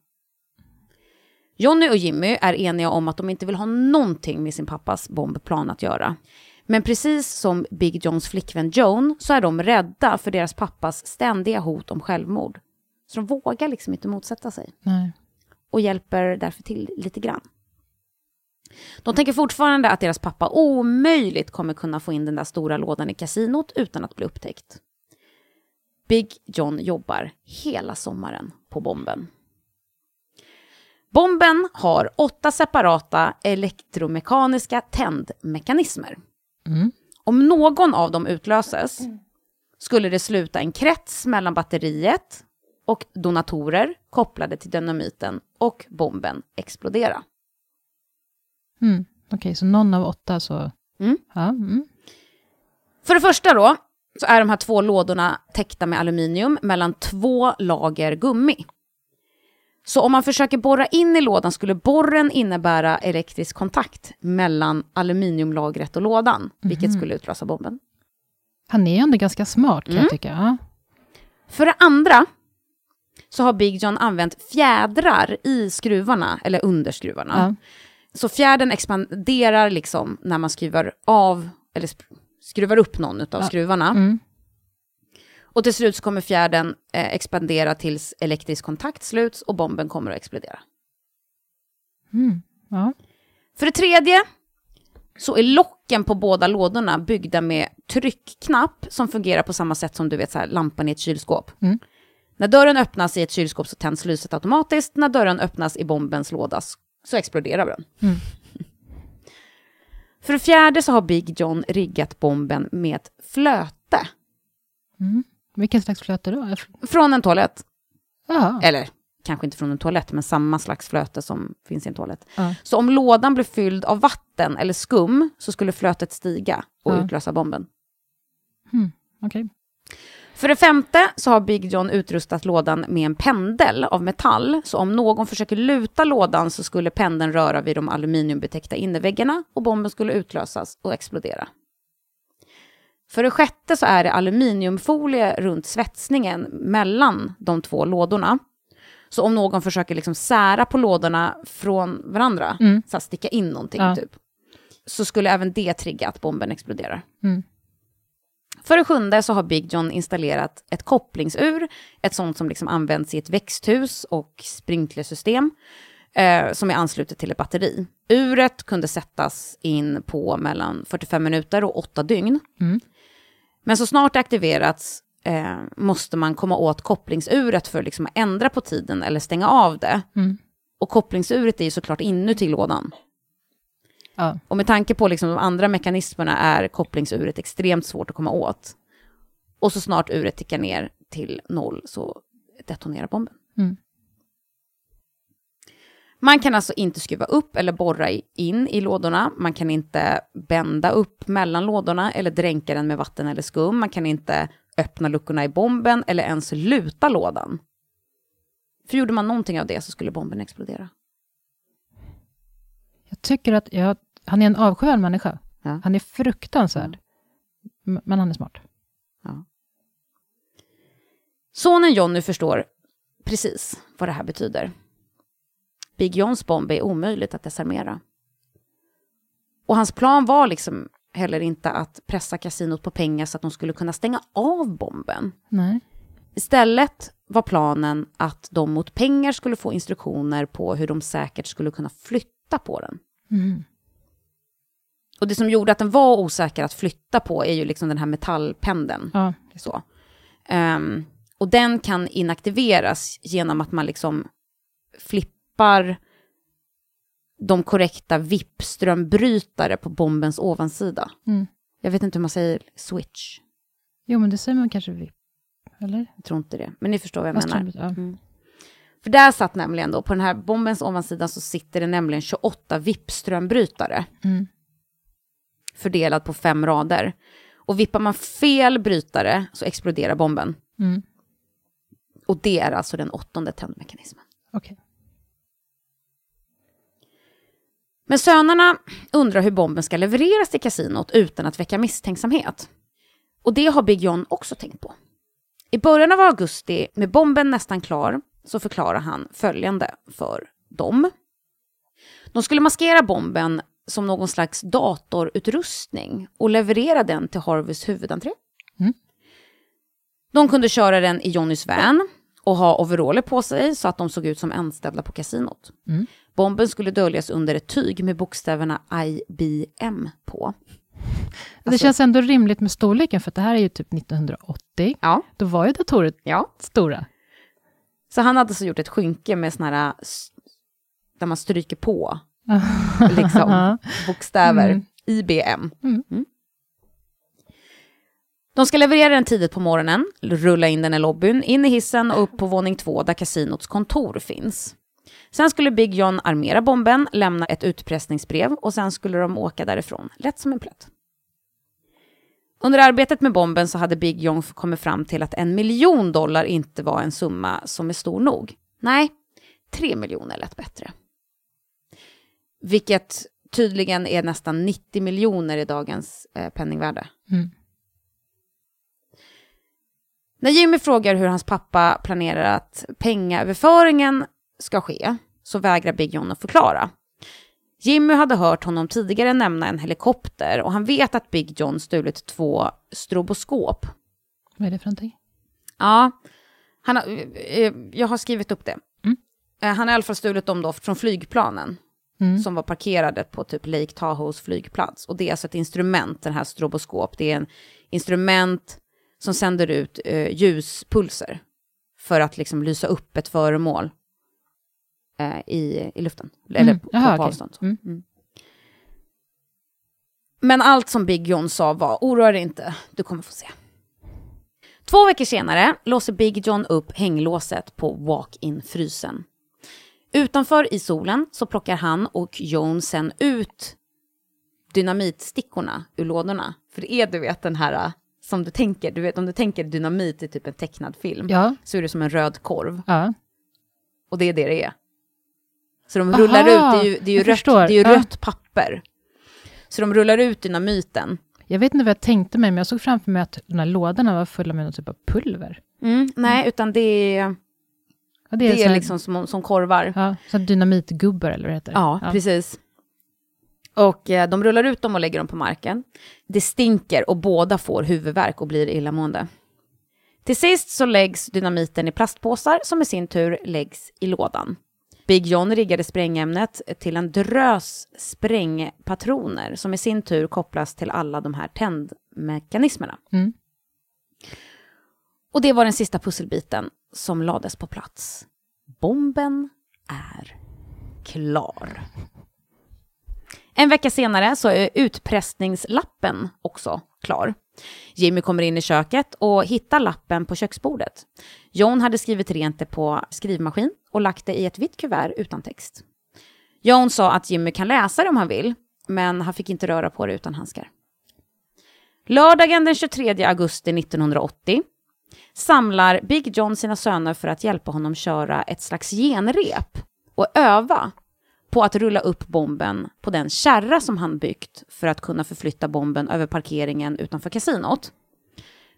Johnny och Jimmy är eniga om att de inte vill ha någonting med sin pappas bombplan att göra. Men precis som Big Johns flickvän Joan så är de rädda för deras pappas ständiga hot om självmord. Så de vågar liksom inte motsätta sig Nej. och hjälper därför till lite grann. De tänker fortfarande att deras pappa omöjligt kommer kunna få in den där stora lådan i kasinot utan att bli upptäckt. Big John jobbar hela sommaren på bomben. Bomben har åtta separata elektromekaniska tändmekanismer. Mm. Om någon av dem utlöses skulle det sluta en krets mellan batteriet och donatorer kopplade till dynamiten och bomben explodera. Mm. Okej, så någon av åtta så... Mm. Ja, mm. För det första då, så är de här två lådorna täckta med aluminium mellan två lager gummi. Så om man försöker borra in i lådan skulle borren innebära elektrisk kontakt mellan aluminiumlagret och lådan, vilket skulle utlösa bomben. Han är ju ändå ganska smart kan Mm. jag tycka. För det andra så har Big John använt fjädrar i skruvarna, eller under skruvarna. Ja. Så fjädern expanderar liksom när man skruvar av, eller skruvar upp någon av Ja. skruvarna. Mm. Och till slut så kommer fjärden eh, expandera tills elektrisk kontakt sluts och bomben kommer att explodera. Mm. Ja. För det tredje så är locken på båda lådorna byggda med tryckknapp som fungerar på samma sätt som du vet så här, lampan i ett kylskåp. Mm. När dörren öppnas i ett kylskåp så tänds lyset automatiskt. När dörren öppnas i bombens låda så exploderar den. Mm. För det fjärde så har Big John riggat bomben med ett flöte Mm. Vilken slags flöte då? Från en toalett. Jaha. Eller kanske inte från en toalett, men samma slags flöte som finns i en toalett. Ja. Så om lådan blev fylld av vatten eller skum så skulle flötet stiga och Ja. utlösa bomben. Okej. För det femte så har Big John utrustat lådan med en pendel av metall, så om någon försöker luta lådan så skulle pendeln röra vid de aluminiumbetäckta innerväggarna och bomben skulle utlösas och explodera. För det sjätte så är det aluminiumfolie runt svetsningen mellan de två lådorna. Så om någon försöker liksom sära på lådorna från varandra, Mm. så att sticka in någonting Ja. typ, så skulle även det trigga att bomben exploderar. Mm. För det sjunde så har Big John installerat ett kopplingsur, ett sånt som liksom används i ett växthus och sprinklersystem, eh, som är anslutet till ett batteri. Uret kunde sättas in på mellan 45 minuter och 8 dygn. Mm. Men så snart det aktiverats eh, måste man komma åt kopplingsuret för liksom att ändra på tiden eller stänga av det. Mm. Och kopplingsuret är ju såklart inuti lådan. Ja. Och med tanke på liksom de andra mekanismerna är kopplingsuret extremt svårt att komma åt. Och så snart uret tickar ner till noll så detonerar bomben. Mm. Man kan alltså inte skruva upp eller borra in i lådorna. Man kan inte bända upp mellan lådorna eller dränka den med vatten eller skum. Man kan inte öppna luckorna i bomben eller ens luta lådan. För gjorde man någonting av det så skulle bomben explodera. Jag tycker att jag, han är en avskyvärd människa. Ja. Han är fruktansvärd. M- Men han är smart. Sonen Johnny förstår precis vad det här betyder. Big Johns bomb är omöjligt att desarmera. Och hans plan var liksom heller inte att pressa kasinot på pengar så att de skulle kunna stänga av bomben. Nej. Istället var planen att de mot pengar skulle få instruktioner på hur de säkert skulle kunna flytta på den. Mm. Och det som gjorde att den var osäker att flytta på är ju liksom den här metallpendeln. Ja. Så. Ehm, och den kan inaktiveras genom att man liksom flippar de korrekta VIP-strömbrytare på bombens ovansida. Mm. Jag vet inte hur man säger switch. Jo, men det säger man kanske VIP. Eller? Jag tror inte det. Men ni förstår vad jag Vad menar. strömbryt- Ja. För där satt nämligen då, på den här bombens ovansida så sitter det nämligen 28 VIP-strömbrytare. Mm. Fördelat på fem rader. Och vippar man fel brytare så exploderar bomben. Mm. Och det är alltså den åttonde tändmekanismen. Okej. Men sönerna undrar hur bomben ska levereras till kasinot utan att väcka misstänksamhet. Och det har Big John också tänkt på. I början av augusti, med bomben nästan klar, så förklarar han följande för dem. De skulle maskera bomben som någon slags datorutrustning och leverera den till Harveys huvudentré. Mm. De kunde köra den i Johnnys van och ha overaller på sig så att de såg ut som anställda på kasinot. Mm. Bomben skulle döljas under ett tyg med bokstäverna IBM på. det Alltså- känns ändå rimligt med storleken, för det här är ju typ 1980. Ja, Då var ju datorer ja. stora. Så han hade så gjort ett skynke med såna här s- där man stryker på liksom, bokstäver. Mm. IBM. Mm. Mm. De ska leverera den tidigt på morgonen, rulla in den i lobbyn, in i hissen och upp på våning två där kasinots kontor finns. Sen skulle Big John armera bomben, lämna ett utpressningsbrev och sen skulle de åka därifrån, lätt som en plätt. Under arbetet med bomben så hade Big John kommit fram till att en miljon dollar inte var en summa som är stor nog. Nej, tre miljoner lät bättre. Vilket tydligen är nästan 90 miljoner i dagens eh, penningvärde. Mm. När Jimmy frågar hur hans pappa planerar att pengaöverföringen ska ske så vägrar Big John att förklara. Jimmy hade hört honom tidigare nämna en helikopter och han vet att Big John stulit två stroboskop. Vad är det för någonting? Ja, han har, eh, jag har skrivit upp det. Mm. Eh, Han har i alla fall stulit dem då från flygplanen Mm. som var parkerade på typ Lake Tahoes flygplats. Och det är alltså ett instrument, den här stroboskop. Det är en instrument som sänder ut eh, ljuspulser för att liksom lysa upp ett föremål eh, i, i luften. Eller Mm. på, Jaha, på okej. avstånd. Mm. Men allt som Big John sa var, oroa dig inte, du kommer få se. Två veckor senare låser Big John upp hänglåset på walk-in-frysen. Utanför i solen så plockar han och Joan sen ut dynamitstickorna ur lådorna. För det är du vet den här äh, som du tänker, du vet om du tänker dynamit i typ en tecknad film, Ja, så är det som en röd korv. ja. Och det är det det är. Så de Aha, rullar ut, det är ju, det är ju, rött, förstår. det är ju Ja. rött papper. Så de rullar ut dynamiten. Jag vet inte vad jag tänkte mig, men jag såg framför mig att de här lådorna var fulla med någon typ av pulver. Mm, nej, utan det är, Ja, det är här- liksom som, som korvar. Ja, så dynamitgubbar eller vad det heter. Ja, precis. Och eh, de rullar ut dem och lägger dem på marken. Det stinker och båda får huvudvärk och blir illamående. Till sist så läggs dynamiten i plastpåsar som i sin tur läggs i lådan. Big John riggade sprängämnet till en drös sprängpatroner som i sin tur kopplas till alla de här tändmekanismerna. Mm. Och det var den sista pusselbiten som lades på plats. Bomben är klar. En vecka senare så är utpressningslappen också klar. Jimmy kommer in i köket och hittar lappen på köksbordet. John hade skrivit rent det på skrivmaskin och lagt det i ett vitt kuvert utan text. John sa att Jimmy kan läsa det om han vill, men han fick inte röra på det utan handskar. Lördagen den 23 augusti 1980 samlar Big John sina söner för att hjälpa honom köra ett slags genrep och öva på att rulla upp bomben på den kärra som han byggt för att kunna förflytta bomben över parkeringen utanför kasinot.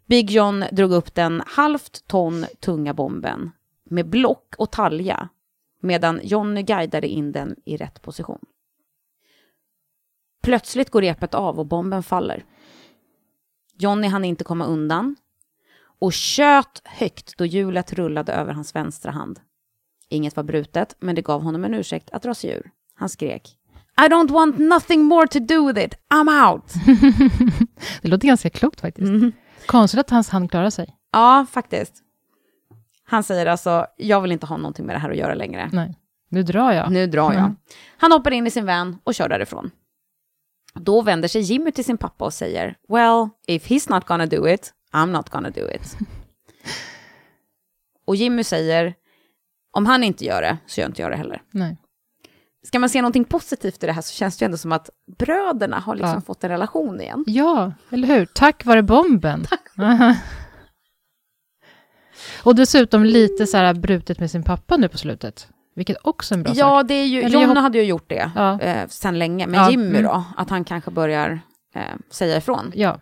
Big John drog upp den halvt ton tunga bomben med block och talja medan Johnny guidade in den i rätt position. Plötsligt går repet av och bomben faller. Johnny hann inte komma undan och tjöt högt då hjulet rullade över hans vänstra hand. Inget var brutet, men det gav honom en ursäkt att dra sig ur. Han skrek. I don't want nothing more to do with it. I'm out! Det låter ganska klokt faktiskt. Konstigt att hans hand klarar sig. Ja, faktiskt. Han säger alltså, jag vill inte ha någonting med det här att göra längre. Nej, nu drar jag. Nu drar jag. Mm. Han hoppar in i sin van och kör därifrån. Då vänder sig Jimmy till sin pappa och säger, well, if he's not gonna do it, I'm not gonna do it. och Jimmy säger, om han inte gör det, så gör inte jag det heller. Nej. Ska man se någonting positivt i det här så känns det ju ändå som att bröderna har liksom Ja. fått en relation igen. Ja, eller hur? Tack vare bomben. Aha. Och dessutom lite så här brutet med sin pappa nu på slutet. Vilket också är en bra sak. Ja, det är ju, Eller John jag hop- hade ju gjort det Ja. eh, sen länge, men Ja, Jimmy mm. då, att han kanske börjar eh, säga ifrån. Ja.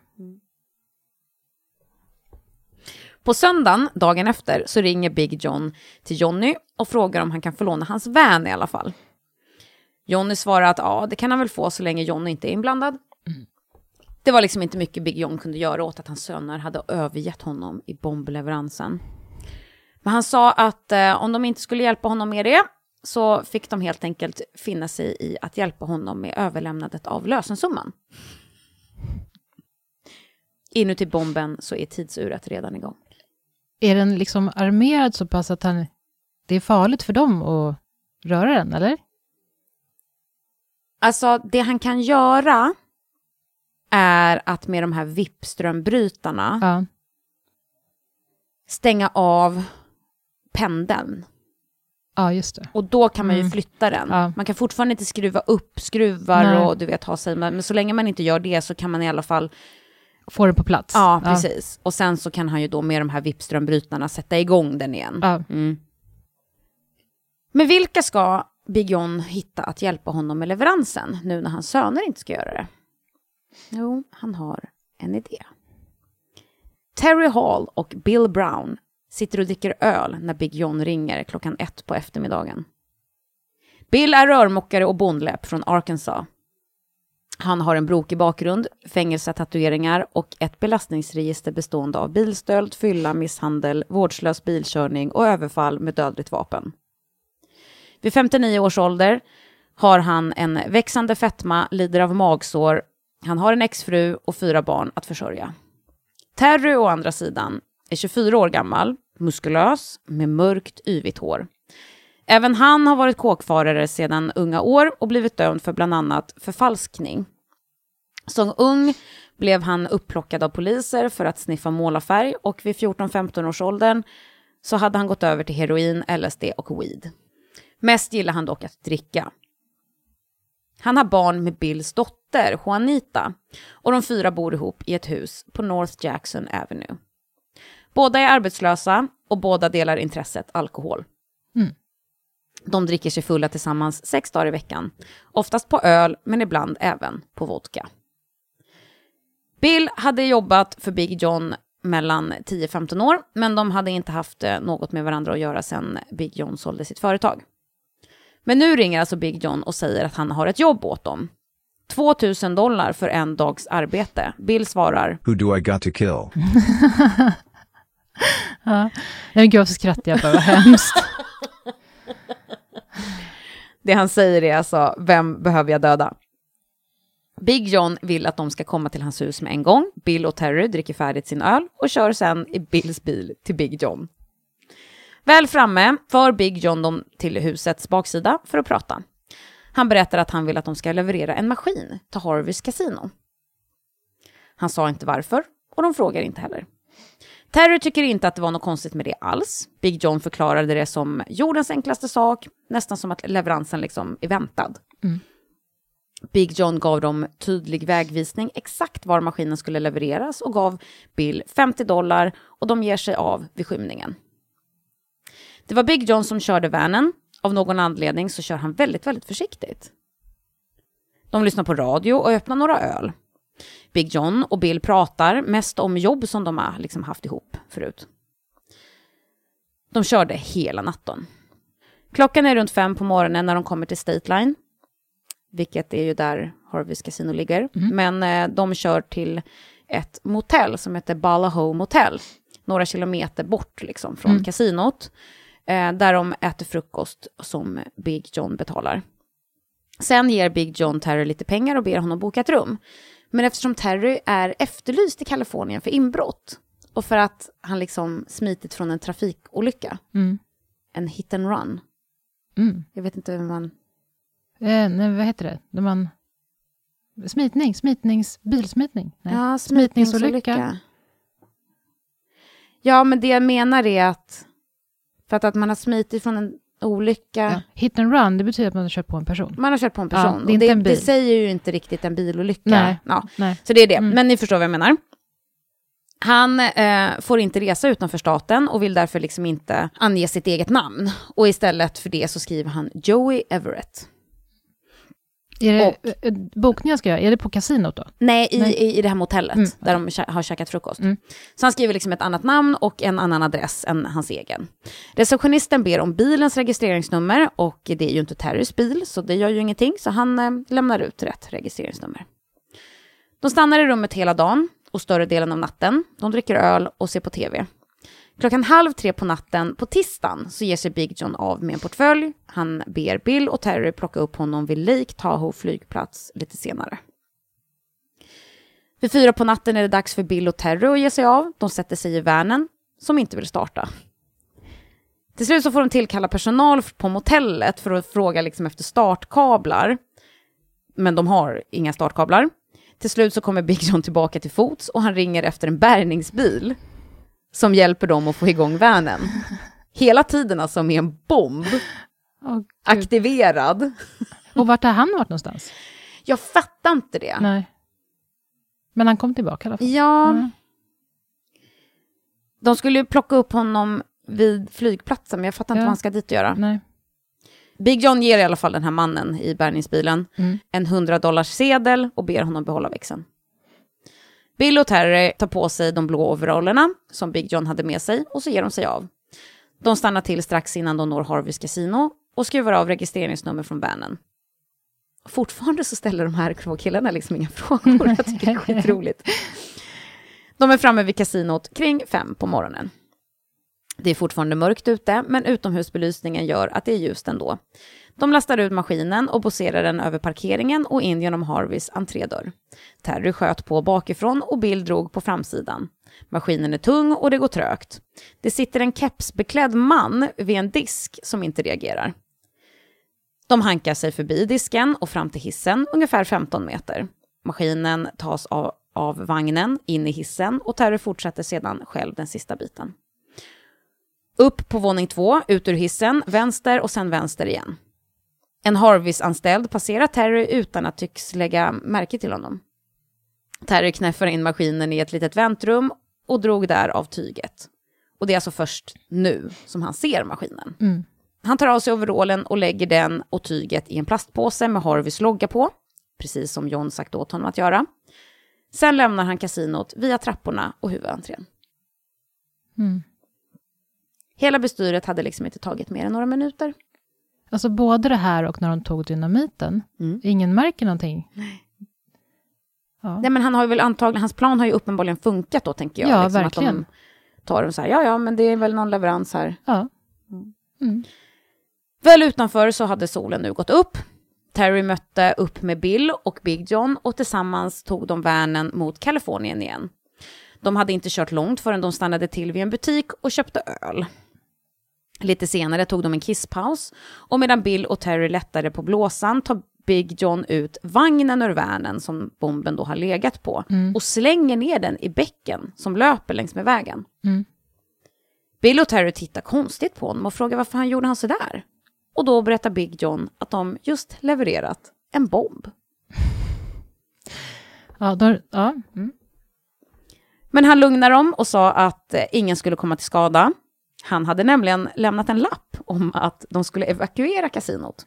På söndagen, dagen efter, så ringer Big John till Johnny och frågar om han kan få låna hans van i alla fall. Johnny svarar att ja, det kan han väl få så länge Johnny inte är inblandad. Det var liksom inte mycket Big John kunde göra åt att hans söner hade övergett honom i bombleveransen. Men han sa att eh, om de inte skulle hjälpa honom med det så fick de helt enkelt finna sig i att hjälpa honom med överlämnandet av lösensumman. Inuti bomben så är tidsuret redan igång. Är den liksom armerad så pass att han, det är farligt för dem att röra den, eller? Alltså det han kan göra är att med de här VIP-strömbrytarna Ja. stänga av pendeln. ja, just det. Och då kan man ju Mm. flytta den. Ja. Man kan fortfarande inte skruva upp skruvar Nej. och du vet ha sig, men så länge man inte gör det så kan man i alla fall, Får det på plats. ja precis. Och sen så kan han ju då med de här VIP-strömbrytarna sätta igång den igen. Ja. Mm. Men vilka ska Big John hitta att hjälpa honom med leveransen nu när hans söner inte ska göra det? Jo, han har en idé. Terry Hall och Bill Brown sitter och dricker öl när Big John ringer klockan ett på eftermiddagen. Bill är rörmokare och bondläpp från Arkansas. Han har en brokig bakgrund, fängelsetatueringar och ett belastningsregister bestående av bilstöld, fylla, misshandel, vårdslös bilkörning och överfall med dödligt vapen. Vid 59 års ålder har han en växande fetma, lider av magsår, han har en exfru och fyra barn att försörja. Terry å andra sidan är 24 år gammal, muskulös, med mörkt yvigt hår. Även han har varit kåkfarare sedan unga år och blivit dömd för bland annat förfalskning. Som ung blev han upplockad av poliser för att sniffa målarfärg och vid 14-15 års åldern så hade han gått över till heroin, LSD och weed. Mest gillar han dock att dricka. Han har barn med Bills dotter, Juanita, och de fyra bor ihop i ett hus på North Jackson Avenue. Båda är arbetslösa och båda delar intresset alkohol. Mm. De dricker sig fulla tillsammans sex dagar i veckan. Oftast på öl, men ibland även på vodka. Bill hade jobbat för Big John mellan 10-15 år, men de hade inte haft eh, något med varandra att göra sedan Big John sålde sitt företag. Men nu ringer alltså Big John och säger att han har ett jobb åt dem. 2000 dollar för en dags arbete. Bill svarar, Who do I got to kill? Ja. Nej, gud, så skrattar jag bara. Vad hemskt. Det han säger är alltså, vem behöver jag döda? Big John vill att de ska komma till hans hus med en gång. Bill och Terry dricker färdigt sin öl och kör sen i Bills bil till Big John. Väl framme för Big John dem till husets baksida för att prata. Han berättar att han vill att de ska leverera en maskin till Harveys kasino. Han sa inte varför och de frågar inte heller. Terry tycker inte att det var något konstigt med det alls. Big John förklarade det som jordens enklaste sak, nästan som att leveransen liksom är väntad. Mm. Big John gav dem tydlig vägvisning exakt var maskinen skulle levereras och gav Bill 50 dollar och de ger sig av vid skymningen. Det var Big John som körde vanen. Av någon anledning så kör han väldigt, väldigt försiktigt. De lyssnar på radio och öppnar några öl. Big John och Bill pratar mest om jobb som de har liksom haft ihop förut. De körde hela natten. Klockan är runt fem på morgonen när de kommer till State Line. Vilket är ju där Harveys kasino ligger. Men eh, de kör till ett motell som heter Balaho Motel. Några kilometer bort liksom från kasinot. Eh, där de äter frukost som Big John betalar. Sen ger Big John Terry lite pengar och ber honom boka ett rum. Men eftersom Terry är efterlyst i Kalifornien för inbrott och för att han liksom smitit från en trafikolycka, Mm. en hit and run. Mm. Jag vet inte hur man... Eh, nej, vad heter det? När man... Smitning, smitnings... Bilsmitning? Nej. Ja, smitningsolycka. Ja, men det jag menar är att för att, att man har smitit från en olycka, Ja. Hit and run, det betyder att man har kört på en person. man har kört på en Ja, person. det är inte det, en bil. det säger ju inte riktigt en bilolycka. Nej. Ja. Nej. Så det är det, Mm. men ni förstår vad jag menar. Han eh, får inte resa utanför staten och vill därför liksom inte ange sitt eget namn. Och istället för det så skriver han Joey Everett. Är det, Och- eh, bokningen jag ska göra, är det på kasinot då? Nej, i, Nej. I, i det här motellet Mm, där de kä- har käkat frukost. Mm. Så han skriver liksom ett annat namn och en annan adress än hans egen. Receptionisten ber om bilens registreringsnummer och det är ju inte Terrys bil så det gör ju ingenting så han eh, lämnar ut rätt registreringsnummer. De stannar i rummet hela dagen och större delen av natten. De dricker öl och ser på tv. Klockan halv tre på natten på tisdagen så ger sig Big John av med en portfölj. Han ber Bill och Terry plocka upp honom vid Lake Tahoe flygplats lite senare. Vid fyra på natten är det dags för Bill och Terry att ge sig av. De sätter sig i vanen, som inte vill starta. Till slut så får de tillkalla personal på motellet för att fråga liksom efter startkablar. Men de har inga startkablar. Till slut så kommer Big John tillbaka till fots och han ringer efter en bärgningsbil som hjälper dem att få igång vanen. Hela tiden alltså med en bomb Gud. aktiverad. Och vart har han varit någonstans? Jag fattar inte det. Nej. Men han kom tillbaka i alla fall. Ja, Mm. de skulle ju plocka upp honom vid flygplatsen, men jag fattar inte Ja. vad han ska dit och göra. Nej. Big John ger i alla fall den här mannen i bärgningsbilen Mm. en 100 dollars sedel och ber honom behålla växeln. Bill och Terry tar på sig de blå overallerna som Big John hade med sig och så ger de sig av. De stannar till strax innan de når Harveys kasino och skruvar av registreringsnummer från vanen. Fortfarande så ställer de här två killarna liksom inga frågor. Jag tycker det är skitroligt. De är framme vid kasinot kring fem på morgonen. Det är fortfarande mörkt ute, men utomhusbelysningen gör att det är ljust ändå. De lastar ut maskinen och poserar den över parkeringen och in genom Harveys entrédörr. Terry sköt på bakifrån och Bill drog på framsidan. Maskinen är tung och det går trögt. Det sitter en kepsbeklädd man vid en disk som inte reagerar. De hankar sig förbi disken och fram till hissen, ungefär 15 meter. Maskinen tas av, av vagnen in i hissen och Terry fortsätter sedan själv den sista biten. Upp på våning två, ut ur hissen, vänster och sen vänster igen. En Harvis-anställd passerar Terry utan att tycks lägga märke till honom. Terry knäffar in maskinen i ett litet väntrum och drog där av tyget. Och det är alltså först nu som han ser maskinen. Mm. Han tar av sig overallen och lägger den och tyget i en plastpåse med Harvis logga på, precis som John sagt åt honom att göra. Sen lämnar han kasinot via trapporna och huvudentrén. Mm. Hela bestyret hade liksom inte tagit mer än några minuter. Alltså både det här och när de tog dynamiten. Mm. Ingen märker någonting. Ja. Nej, men han har väl antagligen, hans plan har ju uppenbarligen funkat då, tänker jag. Ja, liksom, verkligen. Att de tar den så här, ja, ja, men det är väl någon leverans här. ja. Mm. Väl utanför så hade solen nu gått upp. Terry mötte upp med Bill och Big John och tillsammans tog de vanen mot Kalifornien igen. De hade inte kört långt förrän de stannade till vid en butik och köpte öl. Lite senare tog de en kisspaus och medan Bill och Terry lättade på blåsan tar Big John ut vagnen ur vanen som bomben då har legat på och slänger ner den i bäcken som löper längs med vägen. Mm. Bill och Terry tittar konstigt på honom och frågar varför han gjorde han sådär. Och då berättar Big John att de just levererat en bomb. Ja, då, ja. Mm. Men han lugnar dem och sa att eh, ingen skulle komma till skada. Han hade nämligen lämnat en lapp om att de skulle evakuera kasinot.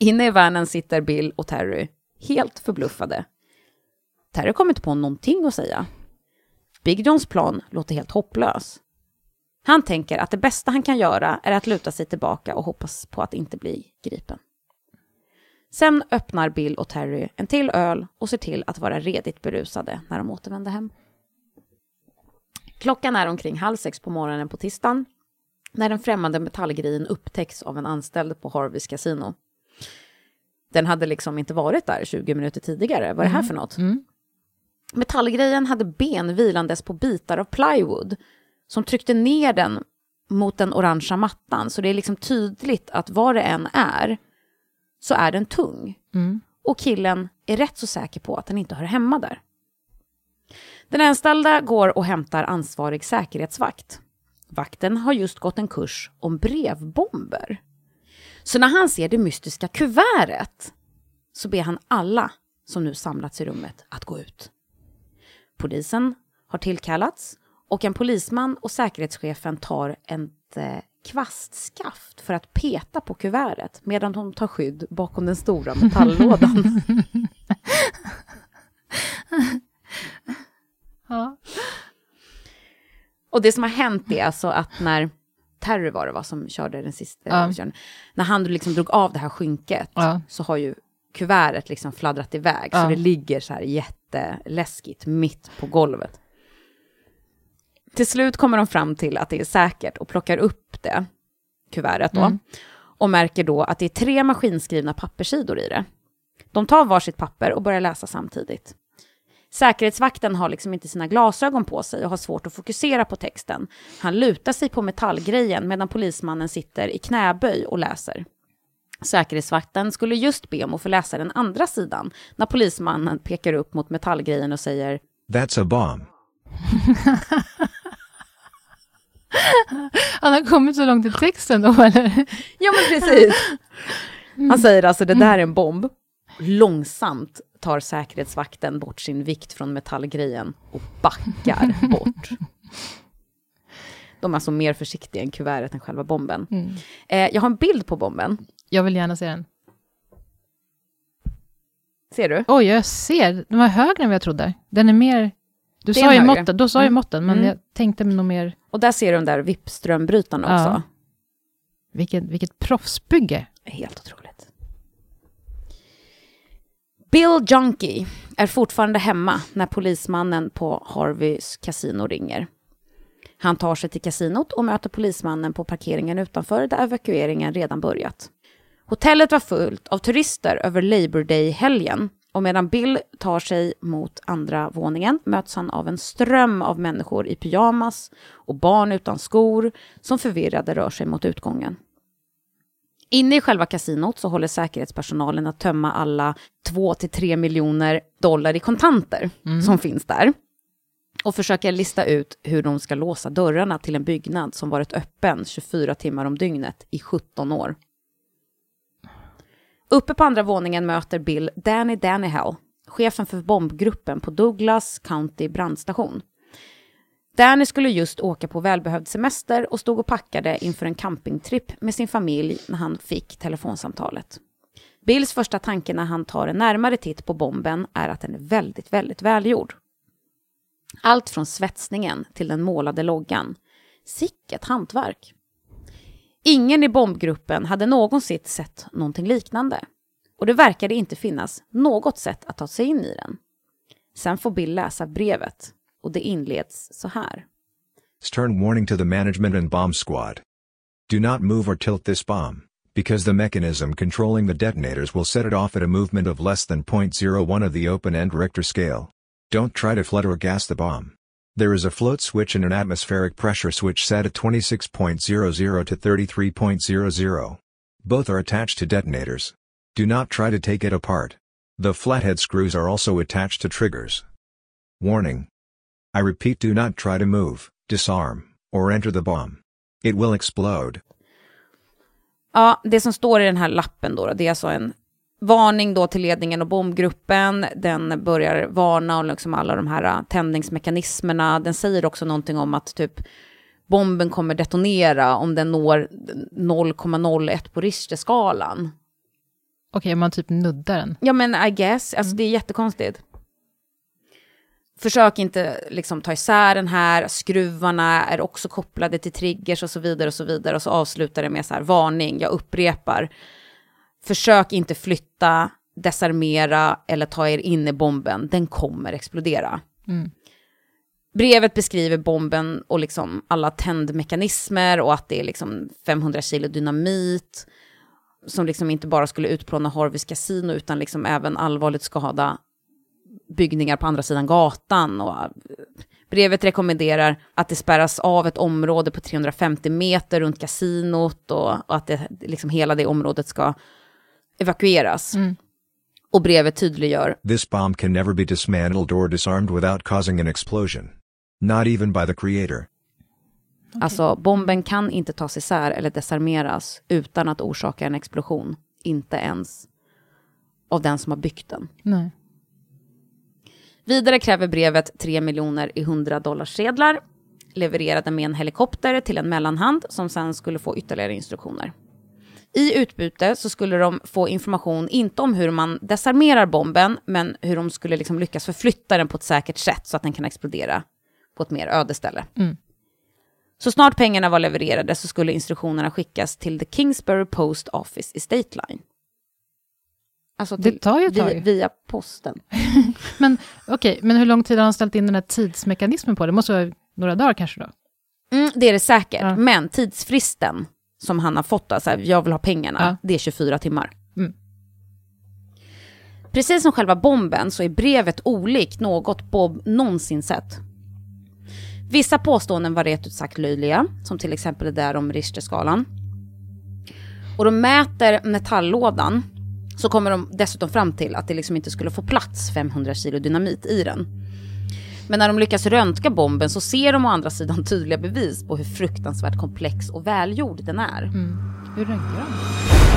Inne i vanen sitter Bill och Terry, helt förbluffade. Terry kommer inte på någonting att säga. Big Johns plan låter helt hopplös. Han tänker att det bästa han kan göra är att luta sig tillbaka och hoppas på att inte bli gripen. Sen öppnar Bill och Terry en till öl och ser till att vara redigt berusade när de återvänder hem. Klockan är omkring halv sex på morgonen på tisdagen när den främmande metallgrejen upptäcks av en anställd på Harveys kasino. Den hade liksom inte varit där 20 minuter tidigare. Vad är det här för något? Mm. Metallgrejen hade ben vilandes på bitar av plywood som tryckte ner den mot den orangea mattan. Så det är liksom tydligt att vad det än är så är den tung. Mm. Och killen är rätt så säker på att den inte hör hemma där. Den anställda går och hämtar ansvarig säkerhetsvakt. Vakten har just gått en kurs om brevbomber. Så när han ser det mystiska kuvertet så ber han alla som nu samlats i rummet att gå ut. Polisen har tillkallats och en polisman och säkerhetschefen tar ett eh, kvastskaft för att peta på kuvertet medan de tar skydd bakom den stora metalllådan. Ja. Och det som har hänt är alltså att när Terry var det va, som körde den sista Ja. när han liksom drog av det här skynket Ja. så har ju kuvertet liksom fladdrat iväg så det ligger så här jätteläskigt mitt på golvet. Till slut kommer de fram till att det är säkert och plockar upp det, kuvertet då, Mm. och märker då att det är tre maskinskrivna papperssidor i det. De tar varsitt papper och börjar läsa samtidigt. Säkerhetsvakten har liksom inte sina glasögon på sig och har svårt att fokusera på texten. Han lutar sig på metallgrejen medan polismannen sitter i knäböj och läser. Säkerhetsvakten skulle just be om att få läsa den andra sidan när polismannen pekar upp mot metallgrejen och säger That's a bomb. Han har kommit så långt i texten då, eller? Ja men precis. Han säger alltså det där är en bomb. Långsamt tar säkerhetsvakten bort sin vikt från metallgrejen och backar bort. De är alltså mer försiktiga än kuvertet än själva bomben. Eh, jag har en bild på bomben. Jag vill gärna se den. Ser du? Oj, jag ser. Den var högre än vad jag trodde. Den är mer... Du sa ju måtten, då sa ju Mm. måtten, men Mm. jag tänkte nog mer... Och där ser du de där vippströmbrytarna Ja. också. Vilket, vilket proffsbygge. Helt otroligt. Bill Junkie är fortfarande hemma när polismannen på Harveys kasino ringer. Han tar sig till kasinot och möter polismannen på parkeringen utanför där evakueringen redan börjat. Hotellet var fullt av turister över Labor Day-helgen och medan Bill tar sig mot andra våningen möts han av en ström av människor i pyjamas och barn utan skor som förvirrade rör sig mot utgången. Inne i själva kasinot så håller säkerhetspersonalen att tömma alla 2-3 miljoner dollar i kontanter som finns där. Och försöker lista ut hur de ska låsa dörrarna till en byggnad som varit öppen 24 timmar om dygnet i 17 år. Uppe på andra våningen möter Bill Danny Daniel, chefen för bombgruppen på Douglas County brandstation. Danny skulle just åka på välbehövd semester och stod och packade inför en campingtripp med sin familj när han fick telefonsamtalet. Bills första tanke när han tar en närmare titt på bomben är att den är väldigt, väldigt välgjord. Allt från svetsningen till den målade loggan. Sicket hantverk. Ingen i bombgruppen hade någonsin sett någonting liknande. Och det verkade inte finnas något sätt att ta sig in i den. Sen får Bill läsa brevet och det inleds så här. Stern warning to the management and bomb squad. Do not move or tilt this bomb, because the mechanism controlling the detonators will set it off at a movement of less than 0.01 of the open-end Richter scale. Don't try to flood or gas the bomb. There is a float switch and an atmospheric pressure switch set at 26.00 to 33.00. Both are attached to detonators. Do not try to take it apart. The flathead screws are also attached to triggers. Warning. I repeat do not try to move, disarm, or enter the bomb. It will explode. Ja, det som står i den här lappen då, det är alltså en varning då till ledningen och bombgruppen. Den börjar varna om liksom alla de här äh, tändningsmekanismerna. Den säger också någonting om att typ bomben kommer detonera om den når 0,01 på Richterskalan. Okej, om man typ nuddar den. Ja men I guess, alltså det är jättekonstigt. Försök inte liksom ta isär den här, skruvarna är också kopplade till triggers och så vidare och så vidare. Och så avslutar det med så här, varning, jag upprepar. Försök inte flytta, desarmera eller ta er in i bomben, den kommer explodera. Brevet beskriver bomben och liksom alla tändmekanismer och att det är liksom 500 kilo dynamit som liksom inte bara skulle utplåna Harveys kasino utan liksom även allvarligt skada byggningar på andra sidan gatan. Och eh, brevet rekommenderar att det spärras av ett område på 350 meter runt kasinot och, och att det, liksom hela det området ska evakueras. Och brevet tydliggör This bomb can never be dismantled or disarmed without causing an explosion. Not even by the creator. Alltså, bomben kan inte tas isär eller desarmeras utan att orsaka en explosion. Inte ens av den som har byggt den. Nej. Vidare kräver brevet 3 miljoner i 100 dollars sedlar levererade med en helikopter till en mellanhand som sen skulle få ytterligare instruktioner. I utbyte så skulle de få information, inte om hur man desarmerar bomben, men hur de skulle liksom lyckas förflytta den på ett säkert sätt så att den kan explodera på ett mer öde ställe. Så snart pengarna var levererade så skulle instruktionerna skickas till The Kingsbury Post Office i State Line. Alltså Det till, tar ju ett via, tag. via posten. Men okej, men hur lång tid har han ställt in den här tidsmekanismen på? Det måste vara några dagar kanske då? Mm, det är det säkert, Ja. men tidsfristen som han har fått, alltså, jag vill ha pengarna, Ja. det är 24 timmar. Mm. Precis som själva bomben så är brevet olikt något Bob någonsin sett. Vissa påståenden var rent ut sagt löjliga, som till exempel det där om Richterskalan. Och de mäter metalllådan, så kommer de dessutom fram till att det liksom inte skulle få plats 500 kilo dynamit i den. Men när de lyckas röntga bomben så ser de å andra sidan tydliga bevis på hur fruktansvärt komplex och välgjord den är. Mm. Hur röntgar de?